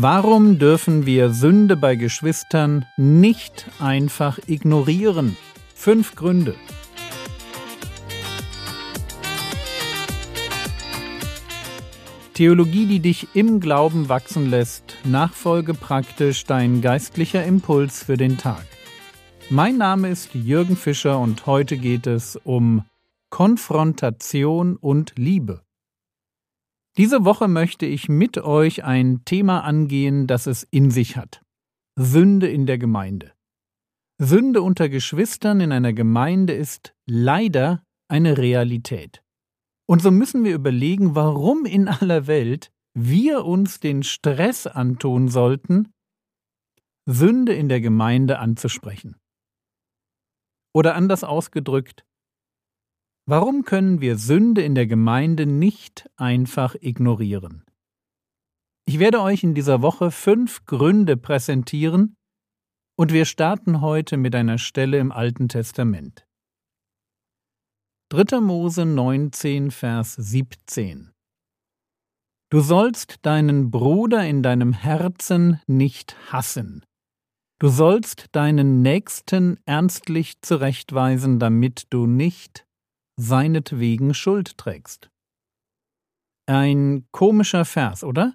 Warum dürfen wir Sünde bei Geschwistern nicht einfach ignorieren? Fünf Gründe. Theologie, die dich im Glauben wachsen lässt, nachfolge praktisch dein geistlicher Impuls für den Tag. Mein Name ist Jürgen Fischer und heute geht es um Konfrontation und Liebe. Diese Woche möchte ich mit euch ein Thema angehen, das es in sich hat. Sünde in der Gemeinde. Sünde unter Geschwistern in einer Gemeinde ist leider eine Realität. Und so müssen wir überlegen, warum in aller Welt wir uns den Stress antun sollten, Sünde in der Gemeinde anzusprechen. Oder anders ausgedrückt, Warum können wir Sünde in der Gemeinde nicht einfach ignorieren? Ich werde euch in dieser Woche fünf Gründe präsentieren und wir starten heute mit einer Stelle im Alten Testament. 3. Mose 19, Vers 17 Du sollst deinen Bruder in deinem Herzen nicht hassen. Du sollst deinen Nächsten ernstlich zurechtweisen, damit du nicht seinetwegen Schuld trägst. Ein komischer Vers, oder?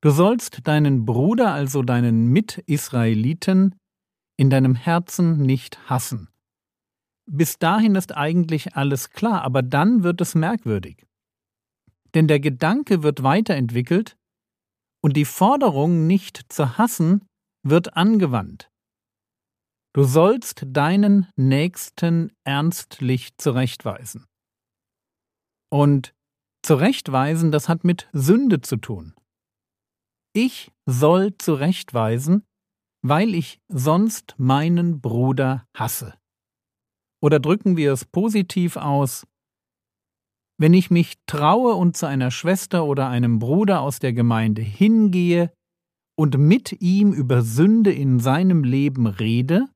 Du sollst deinen Bruder, also deinen Mitisraeliten, in deinem Herzen nicht hassen. Bis dahin ist eigentlich alles klar, aber dann wird es merkwürdig. Denn der Gedanke wird weiterentwickelt und die Forderung, nicht zu hassen, wird angewandt. Du sollst deinen Nächsten ernstlich zurechtweisen. Und zurechtweisen, das hat mit Sünde zu tun. Ich soll zurechtweisen, weil ich sonst meinen Bruder hasse. Oder drücken wir es positiv aus, wenn ich mich traue und zu einer Schwester oder einem Bruder aus der Gemeinde hingehe und mit ihm über Sünde in seinem Leben rede,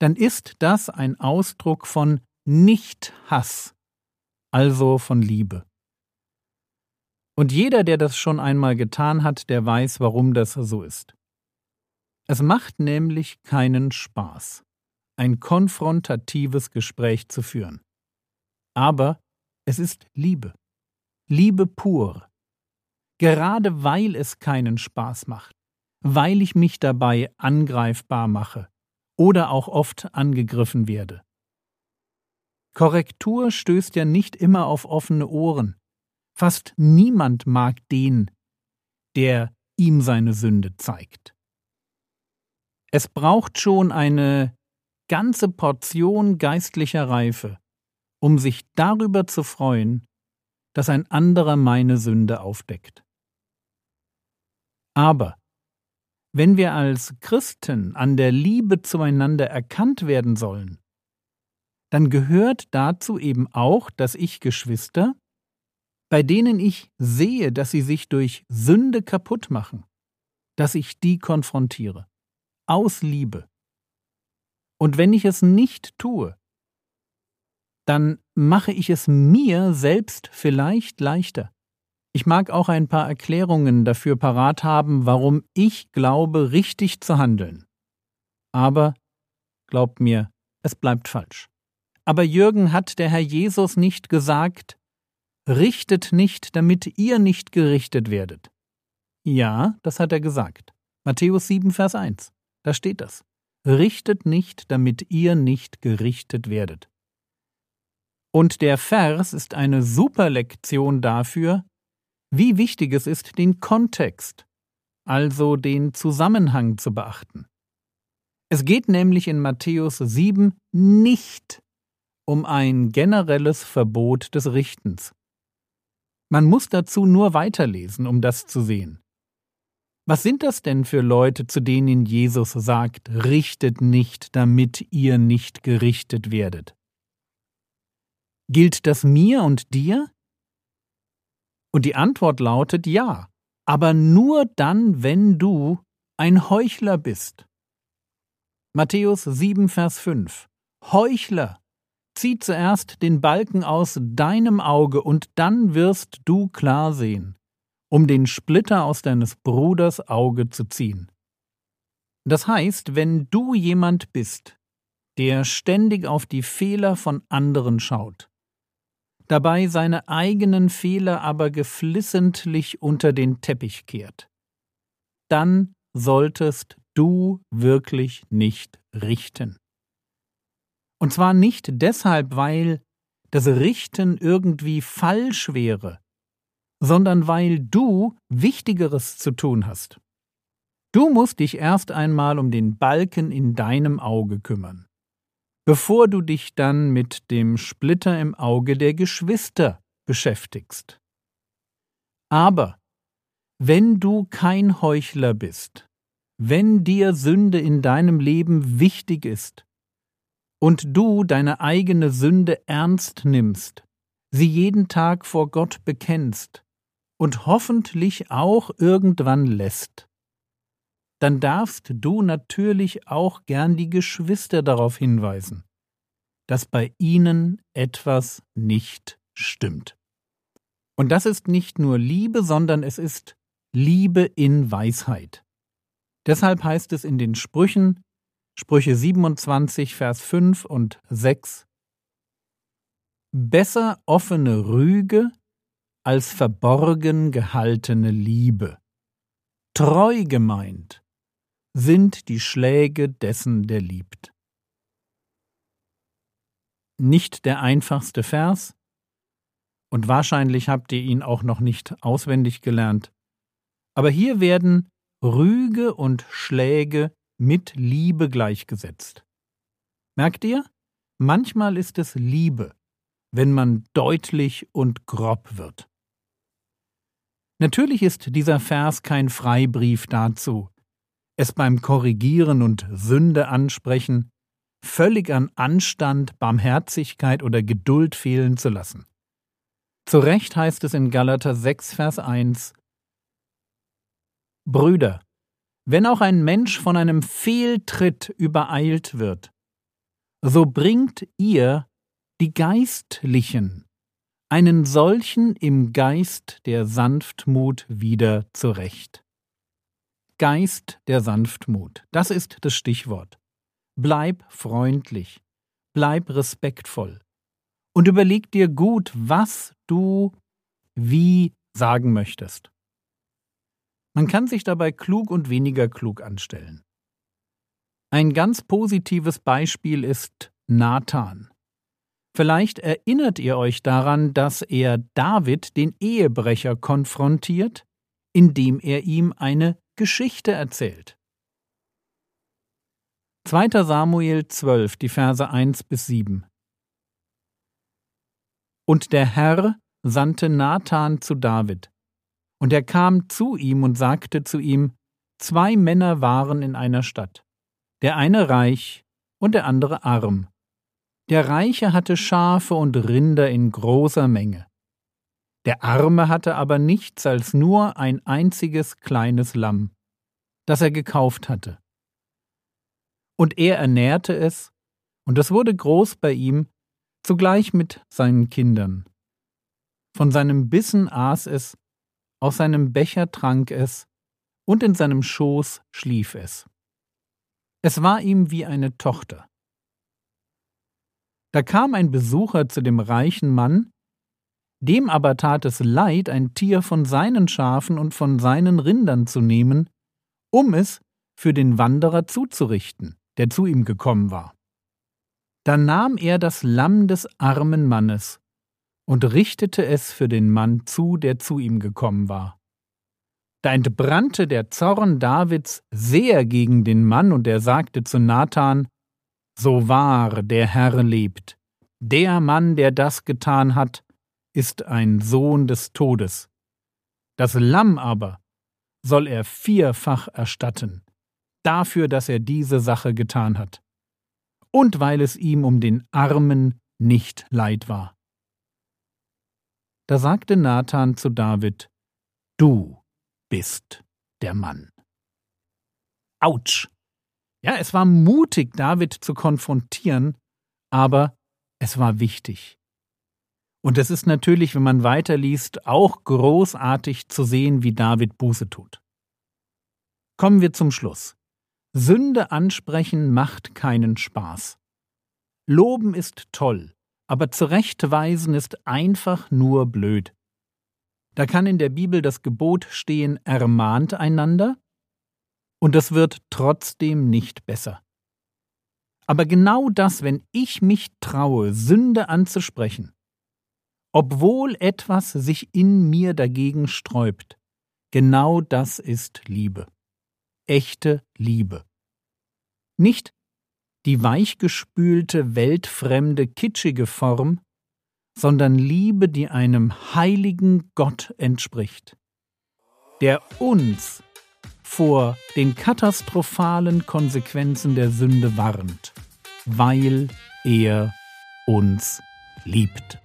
dann ist das ein Ausdruck von Nicht-Hass, also von Liebe. Und jeder, der das schon einmal getan hat, der weiß, warum das so ist. Es macht nämlich keinen Spaß, ein konfrontatives Gespräch zu führen. Aber es ist Liebe. Liebe pur. Gerade weil es keinen Spaß macht, weil ich mich dabei angreifbar mache, oder auch oft angegriffen werde. Korrektur stößt ja nicht immer auf offene Ohren. Fast niemand mag den, der ihm seine Sünde zeigt. Es braucht schon eine ganze Portion geistlicher Reife, um sich darüber zu freuen, dass ein anderer meine Sünde aufdeckt. Aber wenn wir als Christen an der Liebe zueinander erkannt werden sollen, dann gehört dazu eben auch, dass ich Geschwister, bei denen ich sehe, dass sie sich durch Sünde kaputt machen, dass ich die konfrontiere. Aus Liebe. Und wenn ich es nicht tue, dann mache ich es mir selbst vielleicht leichter. Ich mag auch ein paar Erklärungen dafür parat haben, warum ich glaube, richtig zu handeln. Aber, glaubt mir, es bleibt falsch. Aber Jürgen hat der Herr Jesus nicht gesagt, richtet nicht, damit ihr nicht gerichtet werdet. Ja, das hat er gesagt. Matthäus 7, Vers 1. Da steht das. Richtet nicht, damit ihr nicht gerichtet werdet. Und der Vers ist eine super Lektion dafür, wie wichtig es ist, den Kontext, also den Zusammenhang zu beachten. Es geht nämlich in Matthäus 7 nicht um ein generelles Verbot des Richtens. Man muss dazu nur weiterlesen, um das zu sehen. Was sind das denn für Leute, zu denen Jesus sagt, richtet nicht, damit ihr nicht gerichtet werdet? Gilt das mir und dir? Und die Antwort lautet ja, aber nur dann, wenn du ein Heuchler bist. Matthäus 7, Vers 5 Heuchler, zieh zuerst den Balken aus deinem Auge, und dann wirst du klar sehen. um den Splitter aus deines Bruders Auge zu ziehen. Das heißt, wenn du jemand bist, der ständig auf die Fehler von anderen schaut, dabei seine eigenen Fehler aber geflissentlich unter den Teppich kehrt, dann solltest du wirklich nicht richten. Und zwar nicht deshalb, weil das Richten irgendwie falsch wäre, sondern weil du Wichtigeres zu tun hast. Du musst dich erst einmal um den Balken in deinem Auge kümmern, bevor du dich dann mit dem Splitter im Auge der Geschwister beschäftigst. Aber wenn du kein Heuchler bist, wenn dir Sünde in deinem Leben wichtig ist und du deine eigene Sünde ernst nimmst, sie jeden Tag vor Gott bekennst und hoffentlich auch irgendwann lässt, dann darfst du natürlich auch gern die Geschwister darauf hinweisen, dass bei ihnen etwas nicht stimmt. Und das ist nicht nur Liebe, sondern es ist Liebe in Weisheit. Deshalb heißt es in den Sprüchen, Sprüche 27, Vers 5 und 6, Besser offene Rüge als verborgen gehaltene Liebe. Treu gemeint sind die Schläge dessen, der liebt. Nicht der einfachste Vers, und wahrscheinlich habt ihr ihn auch noch nicht auswendig gelernt, aber hier werden Rüge und Schläge mit Liebe gleichgesetzt. Merkt ihr? Manchmal ist es Liebe, wenn man deutlich und grob wird. Natürlich ist dieser Vers kein Freibrief dazu, es beim Korrigieren und Sünde ansprechen völlig an Anstand, Barmherzigkeit oder Geduld fehlen zu lassen. Zu Recht heißt es in Galater 6, Vers 1 Brüder, wenn auch ein Mensch von einem Fehltritt übereilt wird, so bringt ihr, die Geistlichen, einen solchen im Geist der Sanftmut wieder zurecht. Geist der Sanftmut, das ist das Stichwort. Bleib freundlich, bleib respektvoll und überleg dir gut, was du wie sagen möchtest. Man kann sich dabei klug und weniger klug anstellen. Ein ganz positives Beispiel ist Nathan. Vielleicht erinnert ihr euch daran, dass er David, den Ehebrecher, konfrontiert, indem er ihm eine Geschichte erzählt. 2. Samuel 12, die Verse 1 bis 7. Und der Herr sandte Nathan zu David, und er kam zu ihm und sagte zu ihm, Zwei Männer waren in einer Stadt, der eine reich und der andere arm. Der Reiche hatte Schafe und Rinder in großer Menge. Der Arme hatte aber nichts als nur ein einziges kleines Lamm, das er gekauft hatte. Und er ernährte es, und es wurde groß bei ihm, zugleich mit seinen Kindern. Von seinem Bissen aß es, aus seinem Becher trank es, und in seinem Schoß schlief es. Es war ihm wie eine Tochter. Da kam ein Besucher zu dem reichen Mann, dem aber tat es leid, ein Tier von seinen Schafen und von seinen Rindern zu nehmen, um es für den Wanderer zuzurichten, der zu ihm gekommen war. Da nahm er das Lamm des armen Mannes und richtete es für den Mann zu, der zu ihm gekommen war. Da entbrannte der Zorn Davids sehr gegen den Mann, und er sagte zu Nathan, So wahr der Herr lebt, der Mann, der das getan hat, ist ein Sohn des Todes. Das Lamm aber soll er vierfach erstatten, dafür, dass er diese Sache getan hat, und weil es ihm um den Armen nicht leid war. Da sagte Nathan zu David, Du bist der Mann. Autsch! Ja, es war mutig, David zu konfrontieren, aber es war wichtig. Und es ist natürlich, wenn man weiterliest, auch großartig zu sehen, wie David Buße tut. Kommen wir zum Schluss. Sünde ansprechen macht keinen Spaß. Loben ist toll, aber zurechtweisen ist einfach nur blöd. Da kann in der Bibel das Gebot stehen, ermahnt einander, und es wird trotzdem nicht besser. Aber genau das, wenn ich mich traue, Sünde anzusprechen, obwohl etwas sich in mir dagegen sträubt, genau das ist Liebe. Echte Liebe. Nicht die weichgespülte, weltfremde, kitschige Form, sondern Liebe, die einem heiligen Gott entspricht, der uns vor den katastrophalen Konsequenzen der Sünde warnt, weil er uns liebt.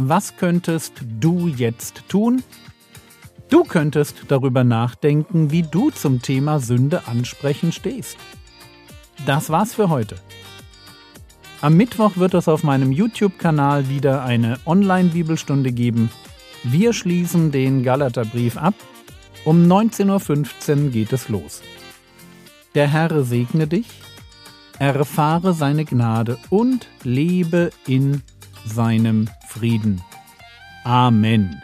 Was könntest du jetzt tun? Du könntest darüber nachdenken, wie du zum Thema Sünde ansprechen stehst. Das war's für heute. Am Mittwoch wird es auf meinem YouTube-Kanal wieder eine Online-Bibelstunde geben. Wir schließen den Galaterbrief ab. Um 19.15 Uhr geht es los. Der Herr segne dich, erfahre seine Gnade und lebe in seinem Frieden. Amen.